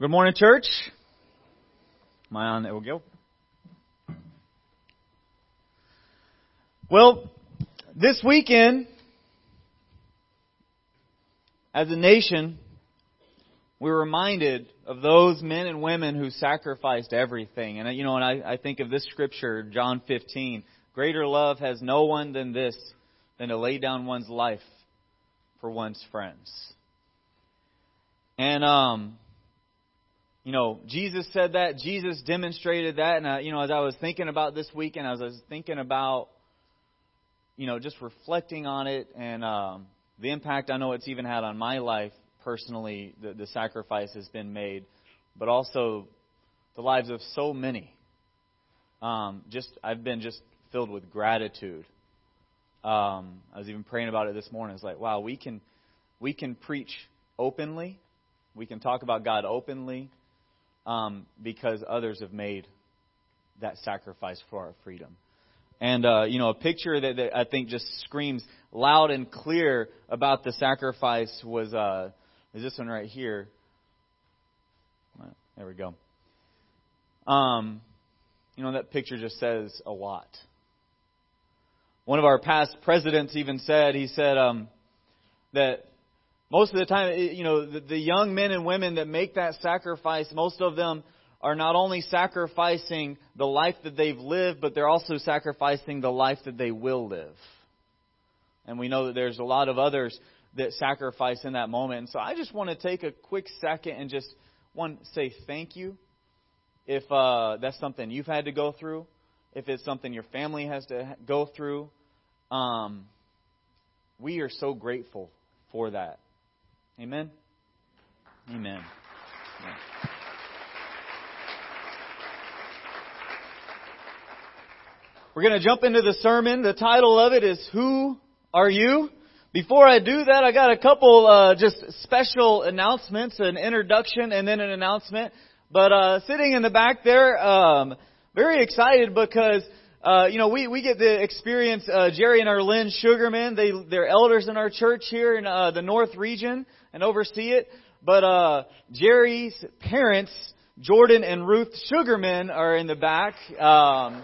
Good morning, church. Am I on? There we go. Well, this weekend, as a nation, we're reminded of those men and women who sacrificed everything. And, you know, and I, I think of this scripture, John 15. Greater love has no one than this, than to lay down one's life for one's friends. And, um, you know, Jesus said that. Jesus demonstrated that. And, uh, you know, as I was thinking about this weekend, as I was thinking about, you know, just reflecting on it and um, the impact I know it's even had on my life personally, the, the sacrifice has been made, but also the lives of so many. Um, just I've been just filled with gratitude. Um, I was even praying about it this morning. It's like, wow, we can we can preach openly, we can talk about God openly, um, because others have made that sacrifice for our freedom. And, uh, you know, a picture that, that, I think just screams loud and clear about the sacrifice was, uh, is this one right here. There we go. Um, you know, that picture just says a lot. One of our past presidents even said, he said, um, that most of the time, you know, the, the young men and women that make that sacrifice, most of them are not only sacrificing the life that they've lived, but they're also sacrificing the life that they will live. And we know that there's a lot of others that sacrifice in that moment. And so I just want to take a quick second and just one say thank you. If uh, that's something you've had to go through, if it's something your family has to go through, um, we are so grateful for that. Amen? Amen. Yeah. We're going to jump into the sermon. The title of it is Who Are You? Before I do that, I got a couple uh, just special announcements, an introduction and then an announcement. But uh, sitting in the back there, um, very excited because uh, you know, we, we get to experience uh, Jerry and Arlene Sugarman. They, they're elders in our church here in uh, the North region and oversee it. But uh, Jerry's parents, Jordan and Ruth Sugarman, are in the back. Um,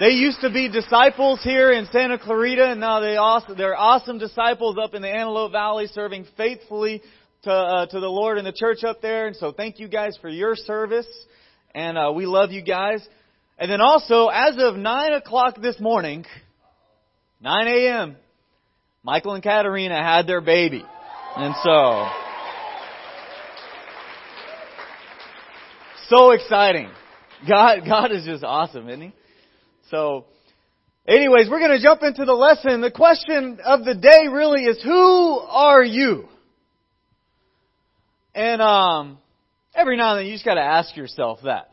they used to be disciples here in Santa Clarita, and now they also, they're awesome disciples up in the Antelope Valley, serving faithfully to uh, to the Lord and the church up there. And so, thank you guys for your service, and uh, we love you guys. And then also, as of nine o'clock this morning, 9 a.m. Michael and Katerina had their baby. And so, so exciting. God, God is just awesome, isn't He? So, anyways, we're going to jump into the lesson. The question of the day really is, who are you? And, um, every now and then you just got to ask yourself that.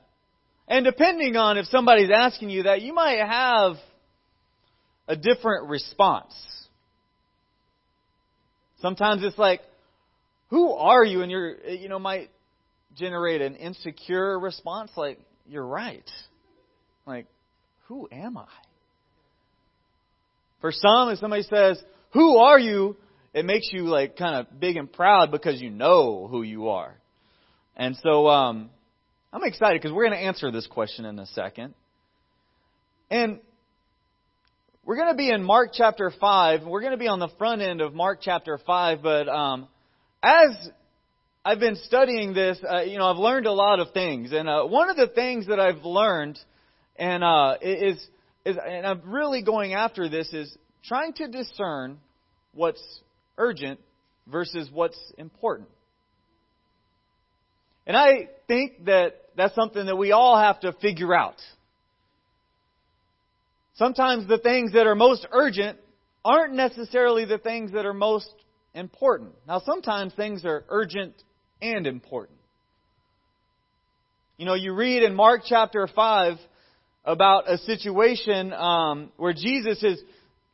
And depending on if somebody's asking you that, you might have a different response. Sometimes it's like, who are you? And you're, eh, you know, might generate an insecure response like, you're right. Like, who am I? For some, if somebody says, who are you? It makes you like kind of big and proud because you know who you are. And so, um, I'm excited because we're going to answer this question in a second. And we're going to be in Mark chapter 5. We're going to be on the front end of Mark chapter 5, but um, as I've been studying this, uh, you know, I've learned a lot of things. And uh, one of the things that I've learned and uh, is, is, and I'm really going after this, is trying to discern what's urgent versus what's important. And I think that that's something that we all have to figure out. Sometimes the things that are most urgent aren't necessarily the things that are most important. Now, sometimes things are urgent and important. You know, you read in Mark chapter 5 about a situation um, where Jesus is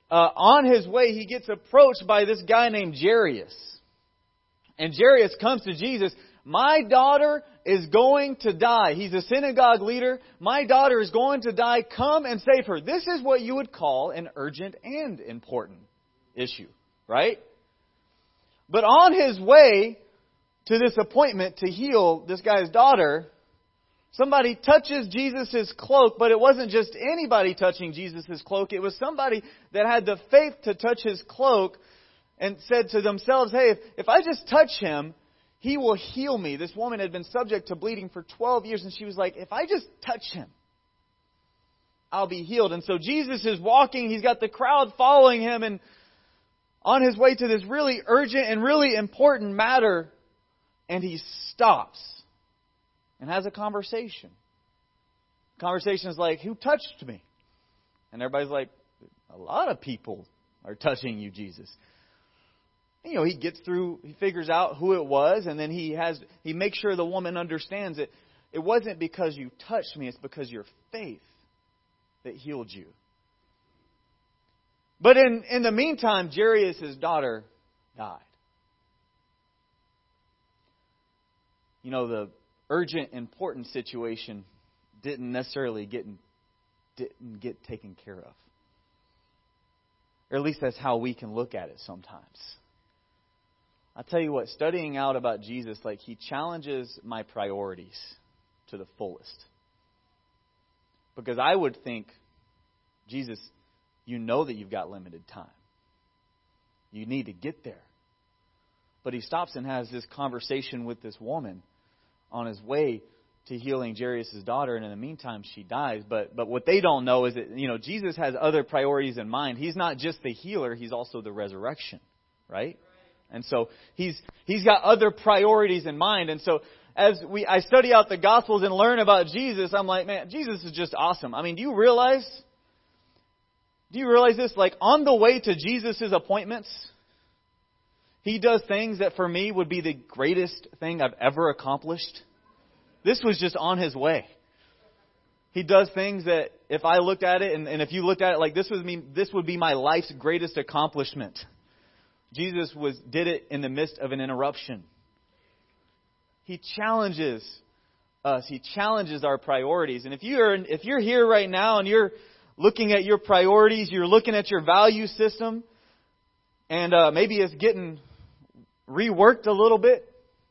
uh, on his way. He gets approached by this guy named Jairus. And Jairus comes to Jesus my daughter is going to die. He's a synagogue leader. My daughter is going to die. Come and save her. This is what you would call an urgent and important issue, right? But on his way to this appointment to heal this guy's daughter, somebody touches Jesus' cloak, but it wasn't just anybody touching Jesus' cloak. It was somebody that had the faith to touch his cloak and said to themselves, hey, if, if I just touch him, he will heal me. This woman had been subject to bleeding for 12 years, and she was like, if I just touch him, I'll be healed. And so Jesus is walking, he's got the crowd following him, and on his way to this really urgent and really important matter, and he stops and has a conversation. Conversation is like, Who touched me? And everybody's like, A lot of people are touching you, Jesus. You know, he gets through, he figures out who it was, and then he has, he makes sure the woman understands it. It wasn't because you touched me, it's because your faith that healed you. But in, in the meantime, Jairus' daughter died. You know, the urgent, important situation didn't necessarily get didn't get taken care of. Or at least that's how we can look at it sometimes. I tell you what, studying out about Jesus, like he challenges my priorities to the fullest. Because I would think, Jesus, you know that you've got limited time. You need to get there. But he stops and has this conversation with this woman on his way to healing Jairus' daughter, and in the meantime, she dies. But but what they don't know is that you know Jesus has other priorities in mind. He's not just the healer; he's also the resurrection, right? And so he's he's got other priorities in mind. And so as we I study out the Gospels and learn about Jesus, I'm like, man, Jesus is just awesome. I mean, do you realize? Do you realize this? Like on the way to Jesus' appointments, he does things that for me would be the greatest thing I've ever accomplished. This was just on his way. He does things that if I looked at it and, and if you looked at it like this would mean this would be my life's greatest accomplishment. Jesus was did it in the midst of an interruption. He challenges us. He challenges our priorities. And if you're if you're here right now and you're looking at your priorities, you're looking at your value system, and uh, maybe it's getting reworked a little bit.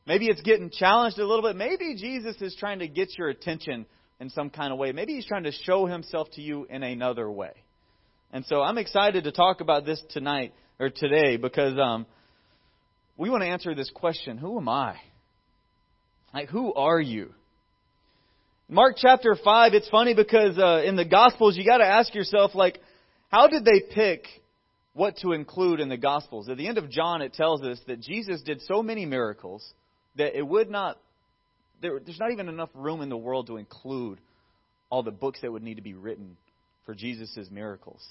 Maybe it's getting challenged a little bit. Maybe Jesus is trying to get your attention in some kind of way. Maybe he's trying to show himself to you in another way. And so I'm excited to talk about this tonight or today because um, we want to answer this question: Who am I? Like, who are you? Mark chapter five. It's funny because uh, in the Gospels you got to ask yourself, like, how did they pick what to include in the Gospels. At the end of John, it tells us that Jesus did so many miracles that it would not, there, there's not even enough room in the world to include all the books that would need to be written for Jesus' miracles.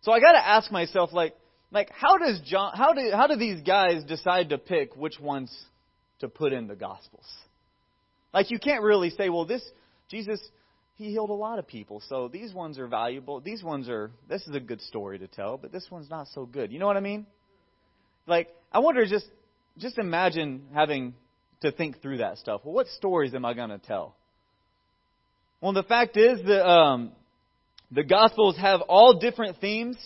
So I got to ask myself, like, like how does John, how do, how do these guys decide to pick which ones to put in the Gospels? Like, you can't really say, well, this Jesus he healed a lot of people. So these ones are valuable. These ones are, this is a good story to tell, but this one's not so good. You know what I mean? Like, I wonder just, just imagine having to think through that stuff. Well, what stories am I going to tell? Well, the fact is that um, the Gospels have all different themes,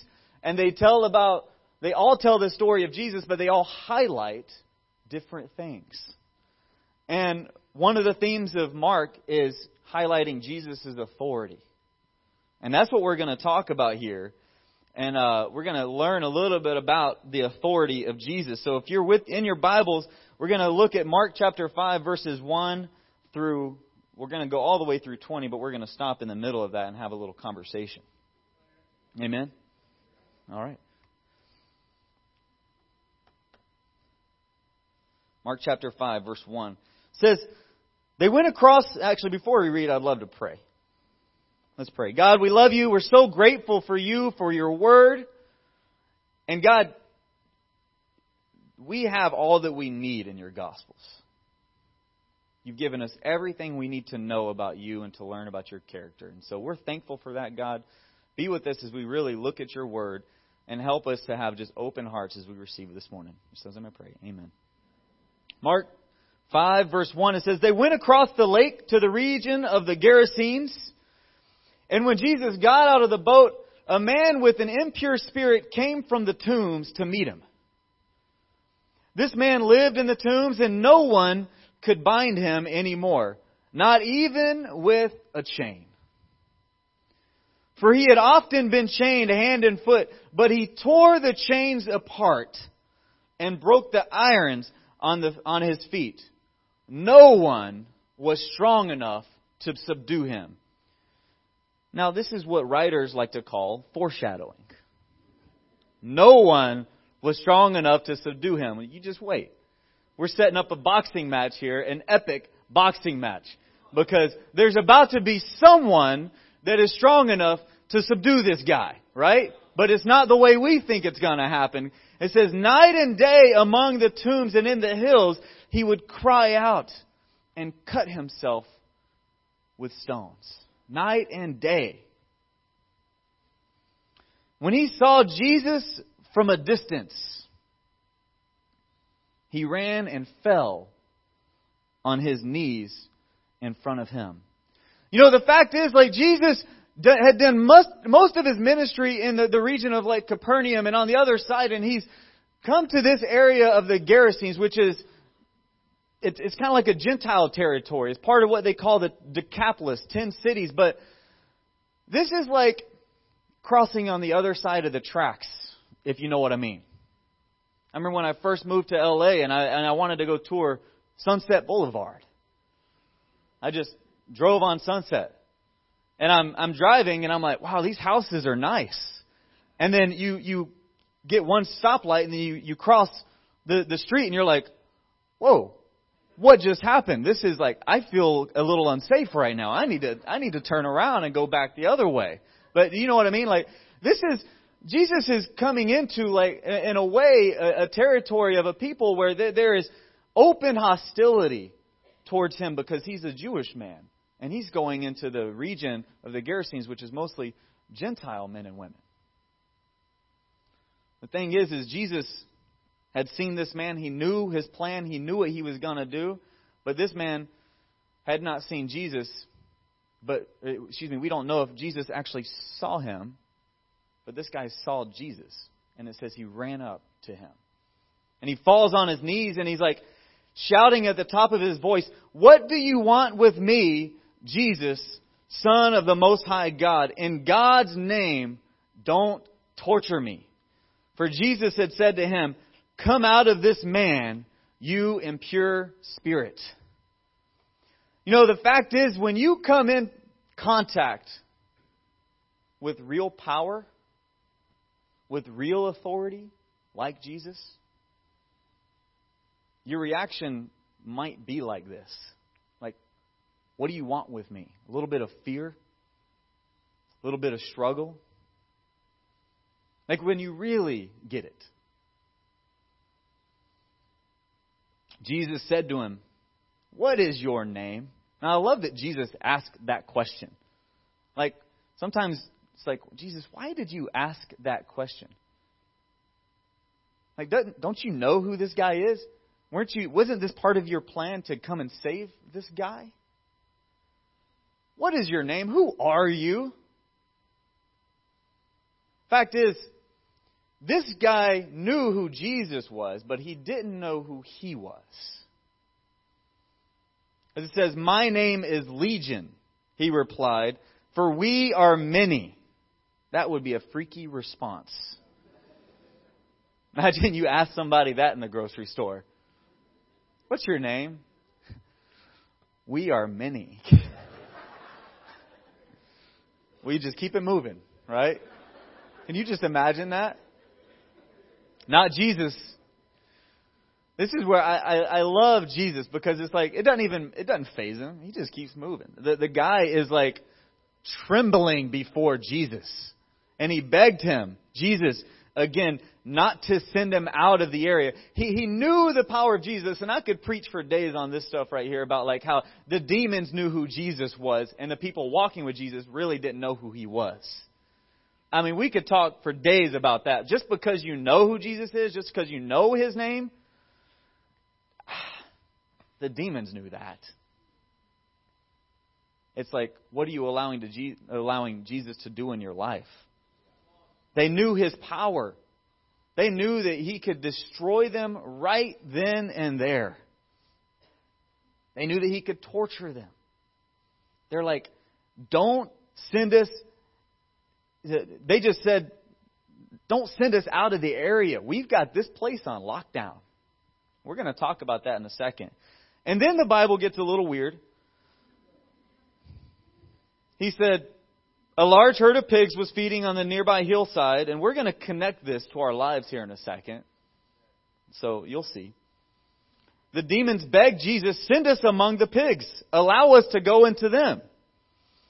and they tell about, they all tell the story of Jesus, but they all highlight different things. And one of the themes of Mark is highlighting Jesus' authority. And that's what we're going to talk about here. And uh, we're going to learn a little bit about the authority of Jesus. So if you're with in your Bibles, we're going to look at Mark chapter 5, verses 1 through, we're going to go all the way through 20, but we're going to stop in the middle of that and have a little conversation. Amen? All right. Mark chapter 5, verse 1 says, they went across, actually, before we read, I'd love to pray. Let's pray. God, we love you. We're so grateful for you, for your word. And God, we have all that we need in your gospels. You've given us everything we need to know about you and to learn about your character. And so we're thankful for that, God. Be with us as we really look at your word and help us to have just open hearts as we receive this morning. So as I pray. Amen. Mark 5, verse 1, it says, They went across the lake to the region of the Gerasenes. And when Jesus got out of the boat, a man with an impure spirit came from the tombs to meet him. This man lived in the tombs and no one could bind him anymore, not even with a chain. For he had often been chained hand and foot, but he tore the chains apart and broke the irons on, the, on his feet. No one was strong enough to subdue him. Now, this is what writers like to call foreshadowing. No one was strong enough to subdue him. You just wait. We're setting up a boxing match here, an epic boxing match. Because there's about to be someone that is strong enough to subdue this guy, right? But it's not the way we think it's gonna happen. It says, night and day among the tombs and in the hills, he would cry out and cut himself with stones. Night and day. When he saw Jesus from a distance, he ran and fell on his knees in front of him. You know, the fact is, like, Jesus had done most, most of his ministry in the, the region of, like, Capernaum and on the other side, and he's come to this area of the Gerasenes, which is, it, it's kind of like a Gentile territory. It's part of what they call the Decapolis, ten cities, but this is like crossing on the other side of the tracks, if you know what I mean. I remember when I first moved to LA and I and I wanted to go tour Sunset Boulevard. I just drove on Sunset. And I'm I'm driving and I'm like, wow, these houses are nice. And then you you get one stoplight and then you, you cross the, the street and you're like, whoa, what just happened? This is like I feel a little unsafe right now. I need to I need to turn around and go back the other way. But you know what I mean? Like this is Jesus is coming into, like, in a way, a, a territory of a people where there, there is open hostility towards him because he's a Jewish man. And he's going into the region of the Gerasenes, which is mostly Gentile men and women. The thing is, is Jesus had seen this man. He knew his plan. He knew what he was going to do. But this man had not seen Jesus. But, uh, excuse me, we don't know if Jesus actually saw him but this guy saw Jesus, and it says he ran up to him. And he falls on his knees and he's like shouting at the top of his voice, What do you want with me, Jesus, Son of the Most High God? In God's name, don't torture me. For Jesus had said to him, Come out of this man, you impure spirit. You know, the fact is, when you come in contact with real power, with real authority, like Jesus, your reaction might be like this. What do you want with me? A little bit of fear? A little bit of struggle? Like when you really get it. Jesus said to him, What is your name? Now, I love that Jesus asked that question. Like, sometimes it's like, Jesus, why did you ask that question? Like, don't you know who this guy is? Weren't you, wasn't this part of your plan to come and save this guy? What is your name? Who are you? Fact is, this guy knew who Jesus was, but he didn't know who he was. As it says, My name is Legion, he replied, for we are many. That would be a freaky response. Imagine you ask somebody that in the grocery store. What's your name? We are many. we just keep it moving, right? Can you just imagine that? Not Jesus. This is where I, I, I love Jesus because it's like it doesn't even it doesn't faze him. He just keeps moving. The the guy is like trembling before Jesus. And he begged him, Jesus, again, not to send him out of the area. He, he knew the power of Jesus, and I could preach for days on this stuff right here about like how the demons knew who Jesus was, and the people walking with Jesus really didn't know who he was. I mean, we could talk for days about that. Just because you know who Jesus is, just because you know his name, the demons knew that. It's like, what are you allowing, to, allowing Jesus to do in your life? They knew his power. They knew that he could destroy them right then and there. They knew that he could torture them. They're like, don't send us. They just said, don't send us out of the area. We've got this place on lockdown. We're going to talk about that in a second. And then the Bible gets a little weird. He said, a large herd of pigs was feeding on the nearby hillside, and we're going to connect this to our lives here in a second. So you'll see. The demons begged Jesus, send us among the pigs. Allow us to go into them.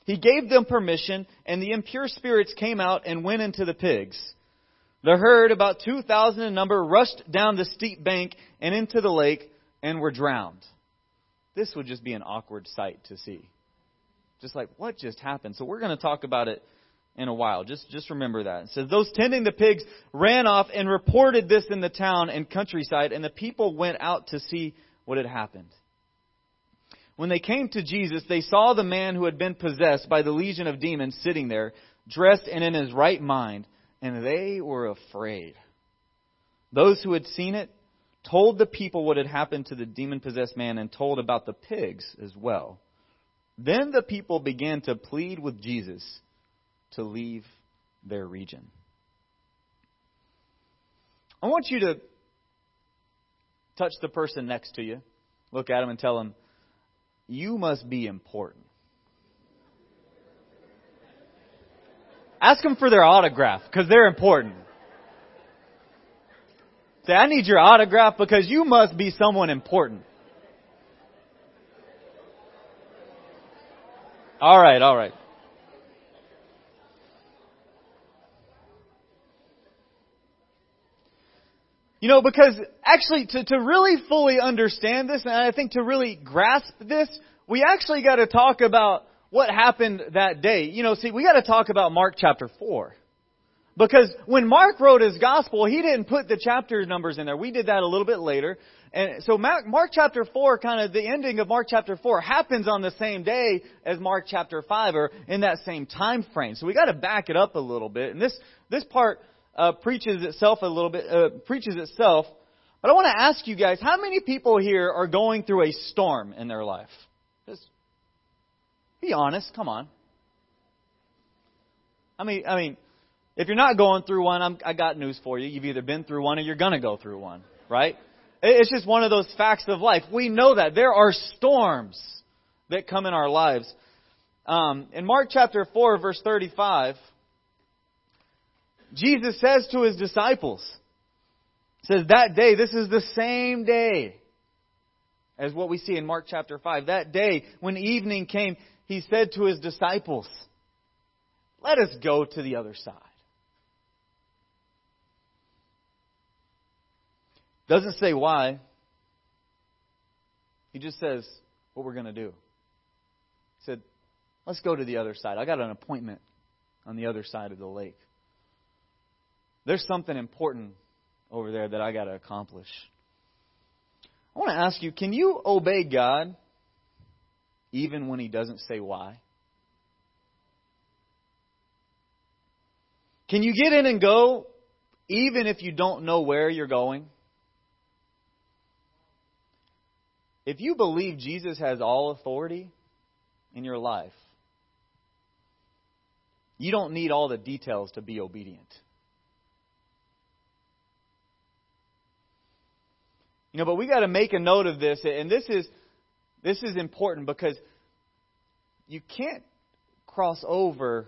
He gave them permission, and the impure spirits came out and went into the pigs. The herd, about 2,000 in number, rushed down the steep bank and into the lake and were drowned. This would just be an awkward sight to see. Just like, what just happened? So we're going to talk about it in a while. Just, just remember that. It says, Those tending the pigs ran off and reported this in the town and countryside, and the people went out to see what had happened. When they came to Jesus, they saw the man who had been possessed by the legion of demons sitting there, dressed and in his right mind, and they were afraid. Those who had seen it told the people what had happened to the demon possessed man and told about the pigs as well. Then the people began to plead with Jesus to leave their region. I want you to touch the person next to you, look at him, and tell him, You must be important. Ask them for their autograph because they're important. Say, I need your autograph because you must be someone important. All right, all right. You know, because actually, to, to really fully understand this, and I think to really grasp this, we actually got to talk about what happened that day. You know, see, we got to talk about Mark chapter 4. Because when Mark wrote his gospel, he didn't put the chapter numbers in there. We did that a little bit later. And so Mark, Mark chapter 4, kind of the ending of Mark chapter 4 happens on the same day as Mark chapter 5 or in that same time frame. So we got to back it up a little bit. And this, this part uh, preaches itself a little bit, uh, preaches itself. But I want to ask you guys, how many people here are going through a storm in their life? Just be honest. Come on. I mean, I mean, if you're not going through one, I'm, I got news for you. You've either been through one or you're going to go through one, right? It's just one of those facts of life. We know that. There are storms that come in our lives. Um, in Mark chapter 4, verse 35, Jesus says to his disciples, says that day, this is the same day as what we see in Mark chapter 5. That day, when evening came, he said to his disciples, Let us go to the other side. Doesn't say why. He just says what we're going to do. He said, Let's go to the other side. I got an appointment on the other side of the lake. There's something important over there that I got to accomplish. I want to ask you can you obey God even when He doesn't say why? Can you get in and go even if you don't know where you're going? If you believe Jesus has all authority in your life, you don't need all the details to be obedient. You know, but we got to make a note of this, and this is this is important because you can't cross over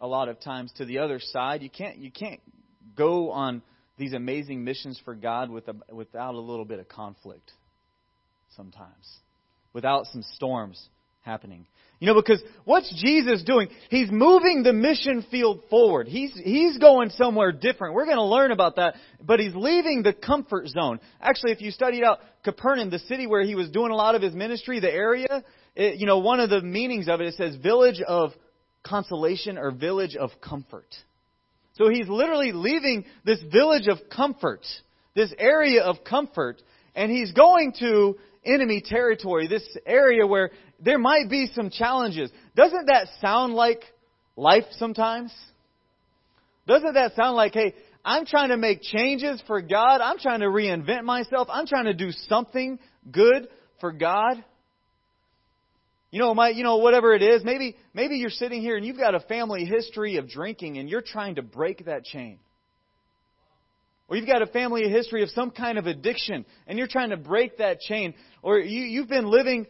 a lot of times to the other side. You can't you can't go on these amazing missions for God with a, without a little bit of conflict sometimes without some storms happening. You know, because what's Jesus doing? He's moving the mission field forward. He's, he's going somewhere different. We're going to learn about that, but he's leaving the comfort zone. Actually, if you studied out Capernaum, the city where he was doing a lot of his ministry, the area, it, you know, one of the meanings of it, it says village of consolation or village of comfort. So he's literally leaving this village of comfort, this area of comfort, and he's going to enemy territory, this area where there might be some challenges. Doesn't that sound like life sometimes? Doesn't that sound like, hey, I'm trying to make changes for God. I'm trying to reinvent myself. I'm trying to do something good for God. You know, my, you know, whatever it is, maybe, maybe you're sitting here and you've got a family history of drinking and you're trying to break that chain. Or you've got a family history of some kind of addiction and you're trying to break that chain. Or you, you've been living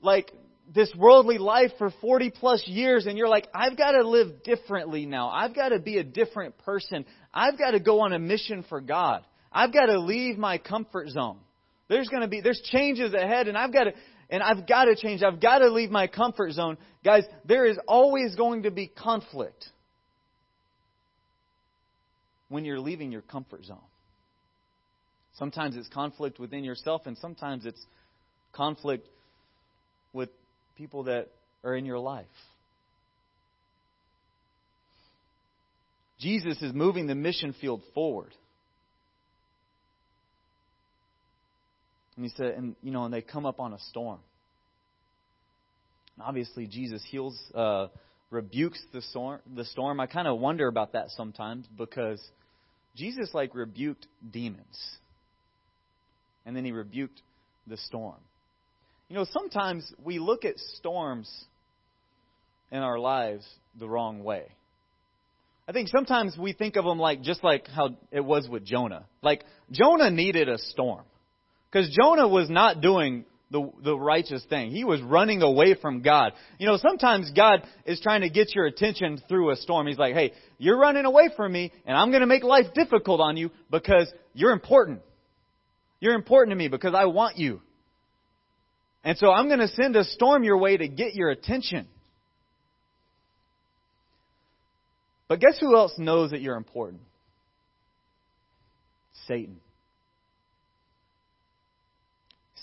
like this worldly life for 40 plus years and you're like, I've got to live differently now. I've got to be a different person. I've got to go on a mission for God. I've got to leave my comfort zone. There's going to be, there's changes ahead and I've got to, and I've got to change. I've got to leave my comfort zone. Guys, there is always going to be conflict when you're leaving your comfort zone. Sometimes it's conflict within yourself, and sometimes it's conflict with people that are in your life. Jesus is moving the mission field forward. And he said, and you know, and they come up on a storm. And obviously, Jesus heals, uh, rebukes the storm. The storm. I kind of wonder about that sometimes because Jesus like rebuked demons, and then he rebuked the storm. You know, sometimes we look at storms in our lives the wrong way. I think sometimes we think of them like just like how it was with Jonah. Like Jonah needed a storm. Because Jonah was not doing the, the righteous thing. He was running away from God. You know, sometimes God is trying to get your attention through a storm. He's like, hey, you're running away from me, and I'm going to make life difficult on you because you're important. You're important to me because I want you. And so I'm going to send a storm your way to get your attention. But guess who else knows that you're important? Satan.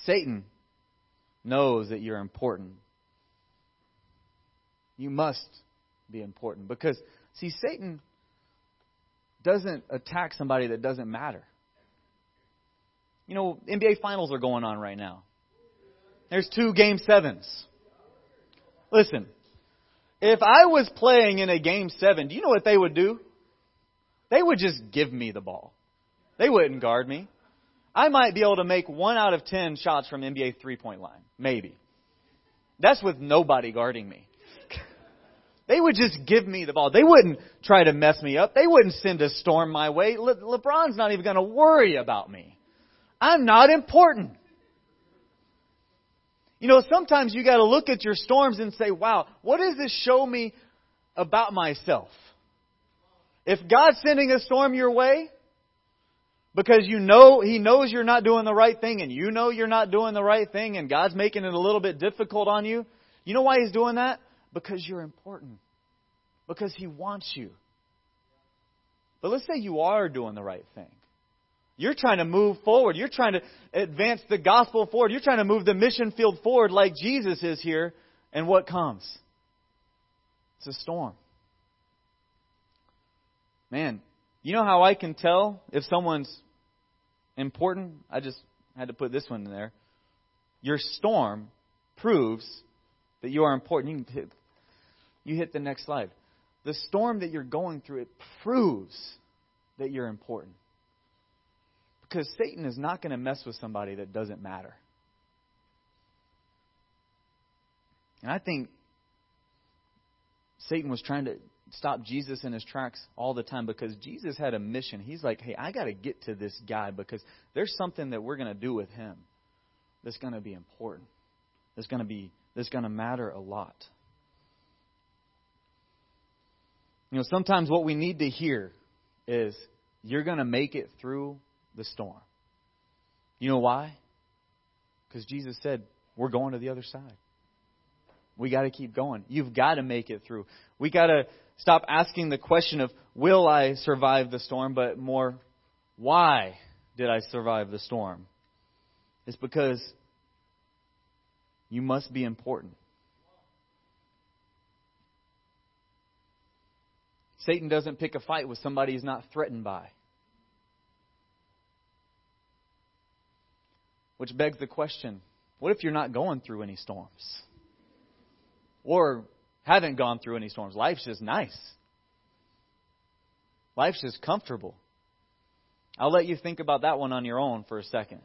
Satan knows that you're important. You must be important because, see, Satan doesn't attack somebody that doesn't matter. You know, NBA finals are going on right now. There's two game sevens. Listen, if I was playing in a game seven, do you know what they would do? They would just give me the ball. They wouldn't guard me. I might be able to make one out of ten shots from NBA three point line. Maybe. That's with nobody guarding me. They would just give me the ball. They wouldn't try to mess me up. They wouldn't send a storm my way. Le- LeBron's not even going to worry about me. I'm not important. You know, sometimes you got to look at your storms and say, wow, what does this show me about myself? If God's sending a storm your way, because you know He knows you're not doing the right thing and you know you're not doing the right thing and God's making it a little bit difficult on you. You know why He's doing that? Because you're important. Because He wants you. But let's say you are doing the right thing. You're trying to move forward. You're trying to advance the gospel forward. You're trying to move the mission field forward like Jesus is here. And what comes? It's a storm. Man, you know how I can tell if someone's important? I just had to put this one in there. Your storm proves that you are important. You, hit, you hit the next slide. The storm that you're going through, it proves that you're important. Because Satan is not going to mess with somebody that doesn't matter. And I think Satan was trying to stop Jesus in his tracks all the time because Jesus had a mission. He's like, hey, I got to get to this guy because there's something that we're going to do with him that's going to be important. That's going to be that's going to matter a lot. You know, sometimes what we need to hear is you're going to make it through the storm. You know why? Because Jesus said, we're going to the other side. We got to keep going. You've got to make it through. We got to stop asking the question of, will I survive the storm, but more, why did I survive the storm? It's because you must be important. Satan doesn't pick a fight with somebody he's not threatened by. Which begs the question what if you're not going through any storms? Or haven't gone through any storms? Life's just nice. Life's just comfortable. I'll let you think about that one on your own for a second.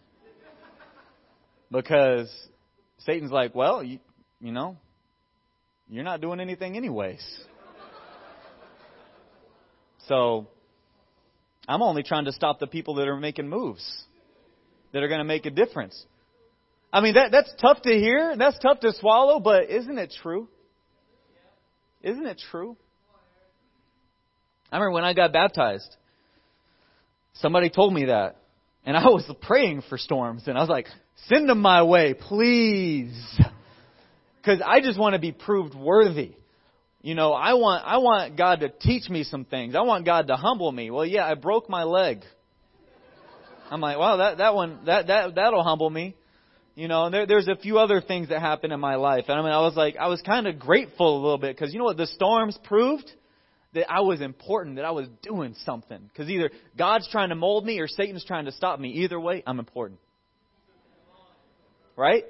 Because Satan's like, well, you, you know, you're not doing anything anyways. So, I'm only trying to stop the people that are making moves, that are going to make a difference. I mean, that, that's tough to hear, that's tough to swallow, but isn't it true? Isn't it true? I remember when I got baptized, somebody told me that. And I was praying for storms, and I was like, send them my way, please. Because I just want to be proved worthy. You know, I want, I want God to teach me some things. I want God to humble me. Well, yeah, I broke my leg. I'm like, well, that, that one, that, that, that'll humble me. You know, there, there's a few other things that happened in my life. And I mean, I was like, I was kind of grateful a little bit because you know what the storms proved? That I was important, that I was doing something. Because either God's trying to mold me or Satan's trying to stop me. Either way, I'm important. Right?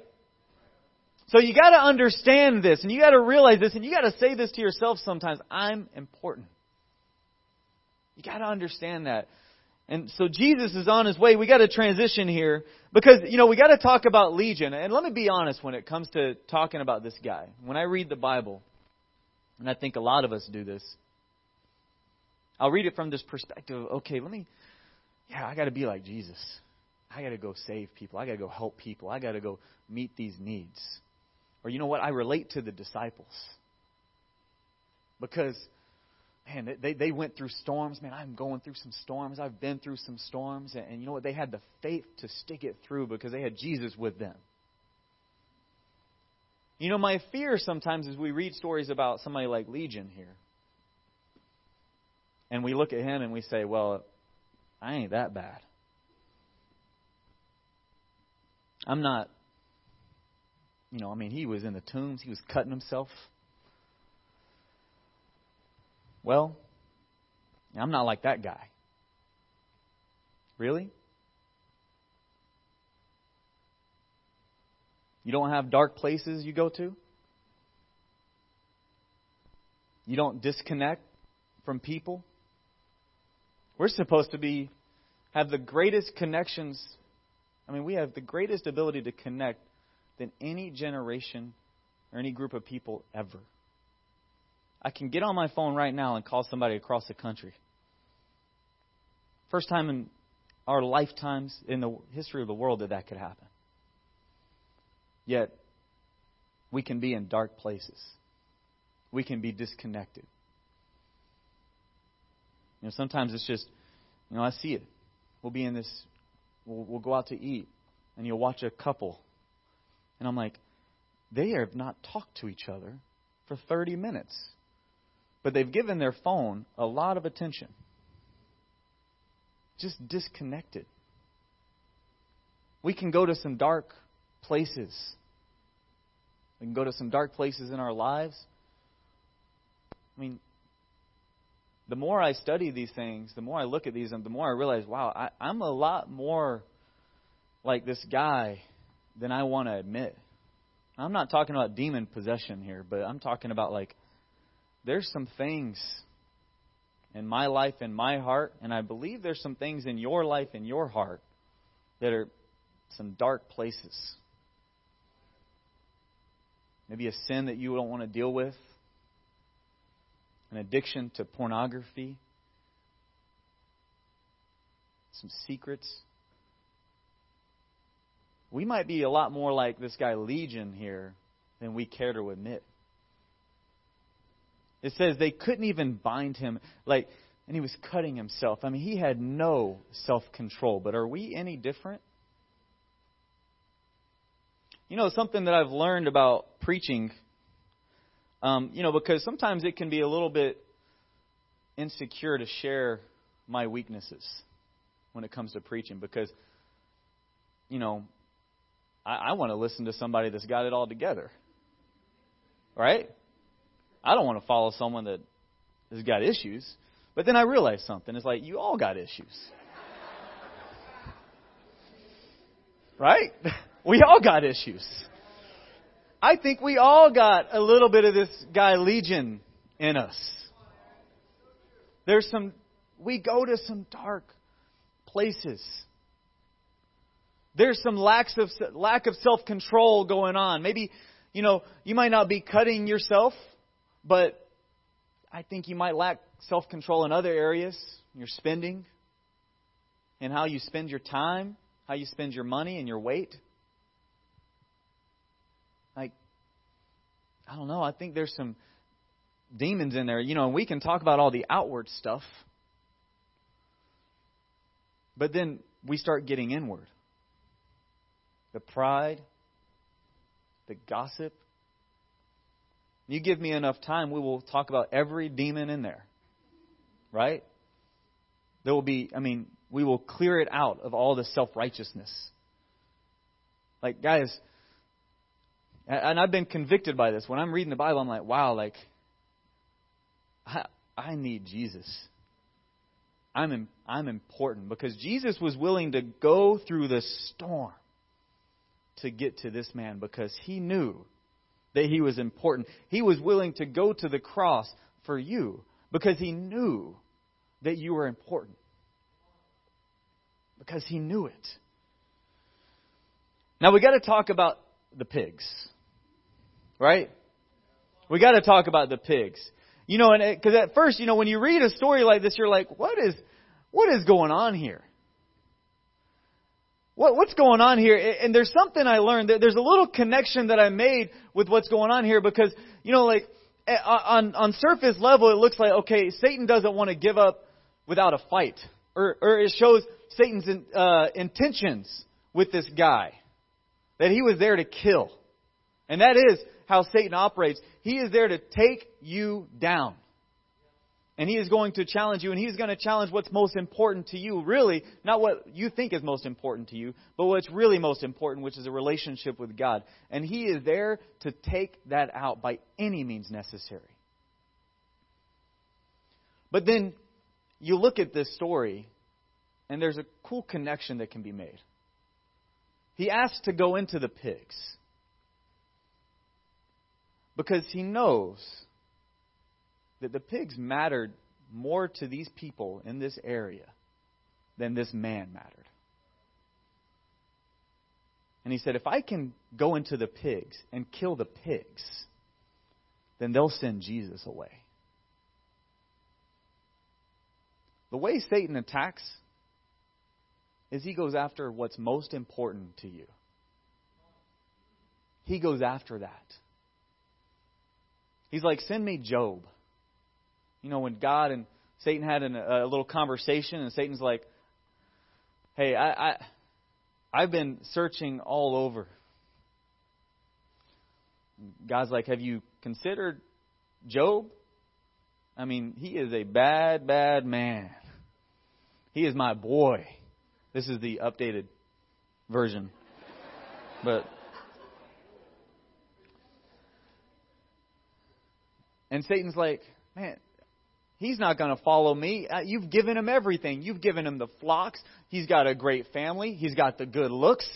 So you got to understand this and you got to realize this and you got to say this to yourself sometimes. I'm important. You got to understand that. And so Jesus is on his way. We got to transition here because, you know, we got to talk about Legion. And let me be honest when it comes to talking about this guy. When I read the Bible, and I think a lot of us do this, I'll read it from this perspective. Okay, let me, yeah, I got to be like Jesus. I got to go save people. I got to go help people. I got to go meet these needs. Or you know what? I relate to the disciples. Because man, they, they went through storms. Man, I'm going through some storms. I've been through some storms. And, and you know what? They had the faith to stick it through because they had Jesus with them. You know, my fear sometimes is we read stories about somebody like Legion here. And we look at him and we say, well, I ain't that bad. I'm not, you know, I mean, he was in the tombs, he was cutting himself. Well, I'm not like that guy. Really? You don't have dark places you go to? You don't disconnect from people? We're supposed to be have the greatest connections. I mean, we have the greatest ability to connect than any generation or any group of people ever. I can get on my phone right now and call somebody across the country. First time in our lifetimes in the history of the world that that could happen. Yet, we can be in dark places. We can be disconnected. You know, sometimes it's just, you know, I see it. We'll be in this, we'll, we'll go out to eat, and you'll watch a couple, and I'm like, they have not talked to each other for 30 minutes. But they've given their phone a lot of attention. Just disconnected. We can go to some dark places. We can go to some dark places in our lives. I mean, the more I study these things, the more I look at these, and the more I realize, wow, I, I'm a lot more like this guy than I want to admit. I'm not talking about demon possession here, but I'm talking about like there's some things in my life, in my heart, and I believe there's some things in your life, in your heart, that are some dark places. Maybe a sin that you don't want to deal with, an addiction to pornography, some secrets. We might be a lot more like this guy Legion here than we care to admit. It says they couldn't even bind him. Like, and he was cutting himself. I mean, he had no self control. But are we any different? You know, something that I've learned about preaching, um, you know, because sometimes it can be a little bit insecure to share my weaknesses when it comes to preaching because, you know, I, I want to listen to somebody that's got it all together. Right? I don't want to follow someone that has got issues. But then I realized something. It's like, you all got issues. right? We all got issues. I think we all got a little bit of this guy Legion in us. There's some, we go to some dark places. There's some lacks of, lack of self control going on. Maybe, you know, you might not be cutting yourself, but I think you might lack self control in other areas. Your spending, and how you spend your time, how you spend your money and your weight. Like, I don't know. I think there's some demons in there. You know, we can talk about all the outward stuff, but then we start getting inward. The pride, the gossip. You give me enough time, we will talk about every demon in there. Right? There will be, I mean, we will clear it out of all the self righteousness. Like, guys, and I've been convicted by this. When I'm reading the Bible, I'm like, wow, like, I, I need Jesus. I'm, I'm important because Jesus was willing to go through the storm to get to this man because he knew that he was important. He was willing to go to the cross for you because he knew that you were important. Because he knew it. Now we got to talk about the pigs. Right? We got to talk about the pigs. You know, and because at first, you know, when you read a story like this, you're like, what is, what is going on here? What, what's going on here? And there's something I learned. There's a little connection that I made with what's going on here because, you know, like, on, on surface level, it looks like, okay, Satan doesn't want to give up without a fight. Or, or it shows Satan's in, uh, intentions with this guy. That he was there to kill. And that is how Satan operates. He is there to take you down. And he is going to challenge you, and he's going to challenge what's most important to you, really, not what you think is most important to you, but what's really most important, which is a relationship with God. And he is there to take that out by any means necessary. But then you look at this story, and there's a cool connection that can be made. He asks to go into the pigs because he knows that the pigs mattered more to these people in this area than this man mattered. And he said, If I can go into the pigs and kill the pigs, then they'll send Jesus away. The way Satan attacks is he goes after what's most important to you. He goes after that. He's like, Send me Job. You know, when God and Satan had an, a little conversation, and Satan's like, "Hey, I, I, I've been searching all over." God's like, "Have you considered Job? I mean, he is a bad, bad man. He is my boy." This is the updated version, but. And Satan's like, man, He's not going to follow me. Uh, you've given him everything. You've given him the flocks. He's got a great family. He's got the good looks.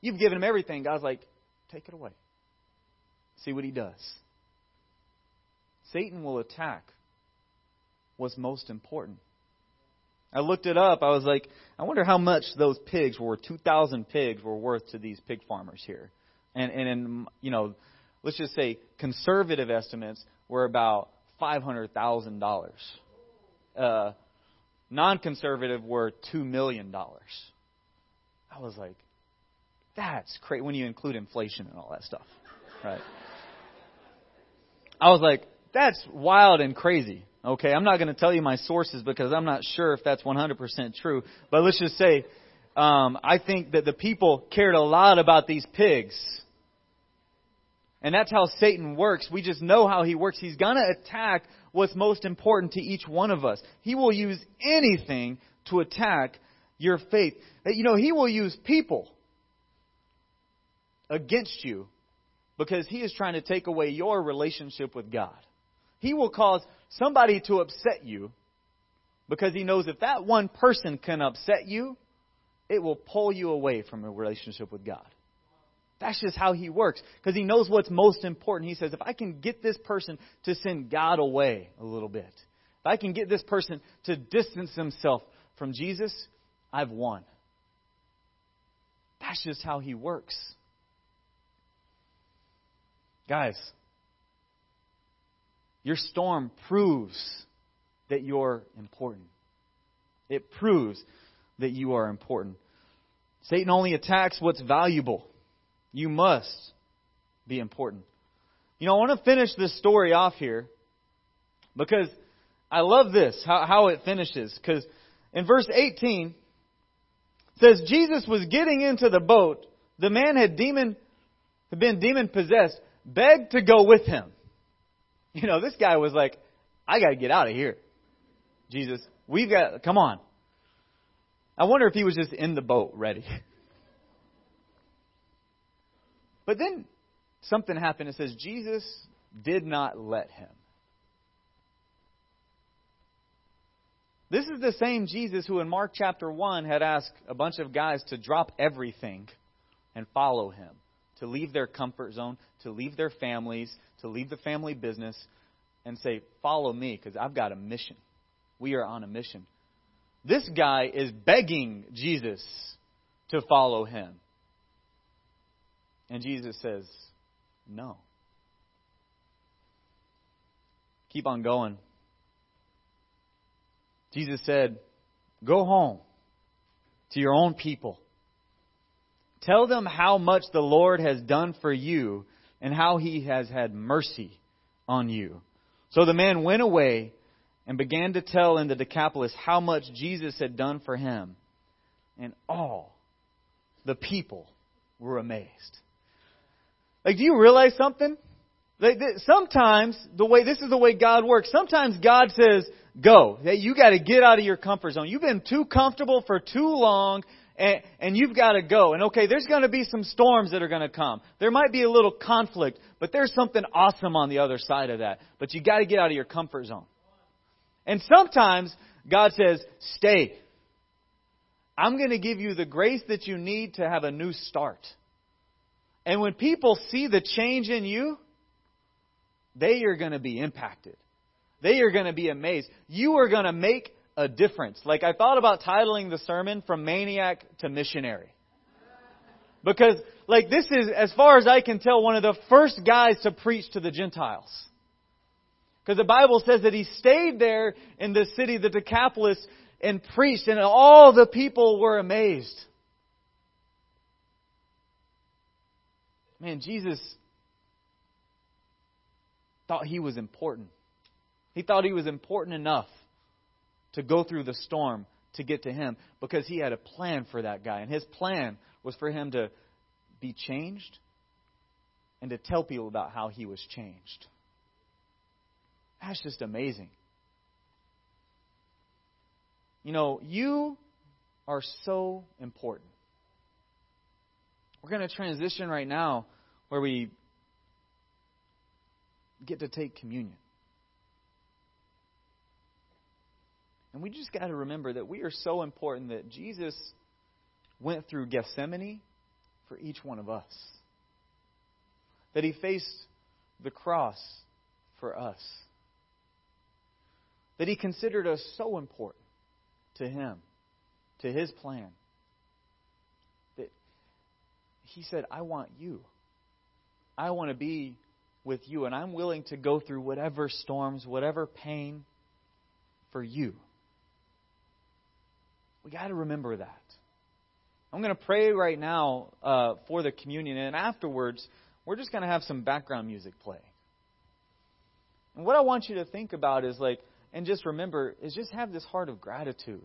You've given him everything. God's like, take it away. See what he does. Satan will attack what's most important. I looked it up. I was like, I wonder how much those pigs were. Two thousand pigs were worth to these pig farmers here, and and in you know, let's just say conservative estimates were about $500,000. Uh, non conservative were $2 million. I was like, that's crazy when you include inflation and all that stuff. Right? I was like, that's wild and crazy. Okay, I'm not going to tell you my sources because I'm not sure if that's 100% true. But let's just say, um, I think that the people cared a lot about these pigs and that's how Satan works. We just know how he works. He's going to attack what's most important to each one of us. He will use anything to attack your faith. You know, he will use people against you because he is trying to take away your relationship with God. He will cause somebody to upset you because he knows if that one person can upset you, it will pull you away from a relationship with God. That's just how he works because he knows what's most important. He says, if I can get this person to send God away a little bit, if I can get this person to distance himself from Jesus, I've won. That's just how He works. Guys, your storm proves that you're important. It proves that you are important. Satan only attacks what's valuable. You must be important. You know, I want to finish this story off here because I love this, how, how it finishes. Because in verse 18, it says, Jesus was getting into the boat. The man had demon, had been demon possessed, begged to go with him. You know, this guy was like, I got to get out of here. Jesus, we've got, come on. I wonder if he was just in the boat ready. But then something happened. It says Jesus did not let him. This is the same Jesus who in Mark chapter 1 had asked a bunch of guys to drop everything and follow him, to leave their comfort zone, to leave their families, to leave the family business, and say, Follow me, because I've got a mission. We are on a mission. This guy is begging Jesus to follow him. And Jesus says, No. Keep on going. Jesus said, Go home to your own people. Tell them how much the Lord has done for you and how he has had mercy on you. So the man went away and began to tell in the Decapolis how much Jesus had done for him. And all the people were amazed. Like, do you realize something? Like, sometimes the way this is the way God works. Sometimes God says, "Go." That you got to get out of your comfort zone. You've been too comfortable for too long, and, and you've got to go. And okay, there's going to be some storms that are going to come. There might be a little conflict, but there's something awesome on the other side of that. But you got to get out of your comfort zone. And sometimes God says, "Stay." I'm going to give you the grace that you need to have a new start. And when people see the change in you, they are going to be impacted. They are going to be amazed. You are going to make a difference. Like I thought about titling the sermon from maniac to missionary. Because like this is as far as I can tell one of the first guys to preach to the Gentiles. Because the Bible says that he stayed there in the city, the Decapolis, and preached, and all the people were amazed. Man, Jesus thought he was important. He thought he was important enough to go through the storm to get to him because he had a plan for that guy. And his plan was for him to be changed and to tell people about how he was changed. That's just amazing. You know, you are so important. We're going to transition right now where we get to take communion. And we just got to remember that we are so important that Jesus went through Gethsemane for each one of us. That he faced the cross for us. That he considered us so important to him, to his plan that he said, I want you. I want to be with you, and I'm willing to go through whatever storms, whatever pain for you. We got to remember that. I'm going to pray right now uh, for the communion, and afterwards, we're just going to have some background music play. And what I want you to think about is like, and just remember, is just have this heart of gratitude.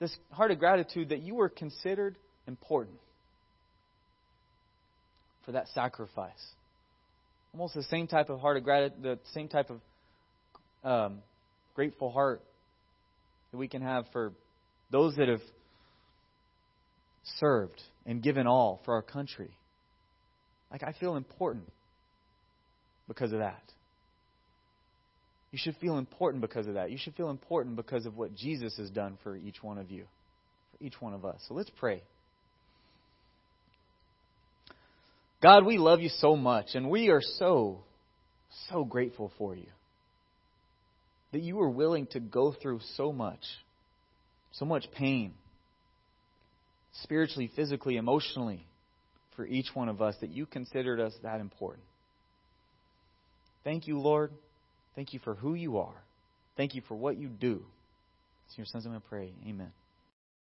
This heart of gratitude that you were considered important for that sacrifice. Almost the same type of heart of gratitude, the same type of um, grateful heart that we can have for those that have served and given all for our country. Like, I feel important because of that. You should feel important because of that. You should feel important because of what Jesus has done for each one of you, for each one of us. So let's pray. God, we love you so much, and we are so, so grateful for you. That you were willing to go through so much so much pain, spiritually, physically, emotionally, for each one of us, that you considered us that important. Thank you, Lord. Thank you for who you are. Thank you for what you do. It's your son's name I pray. Amen.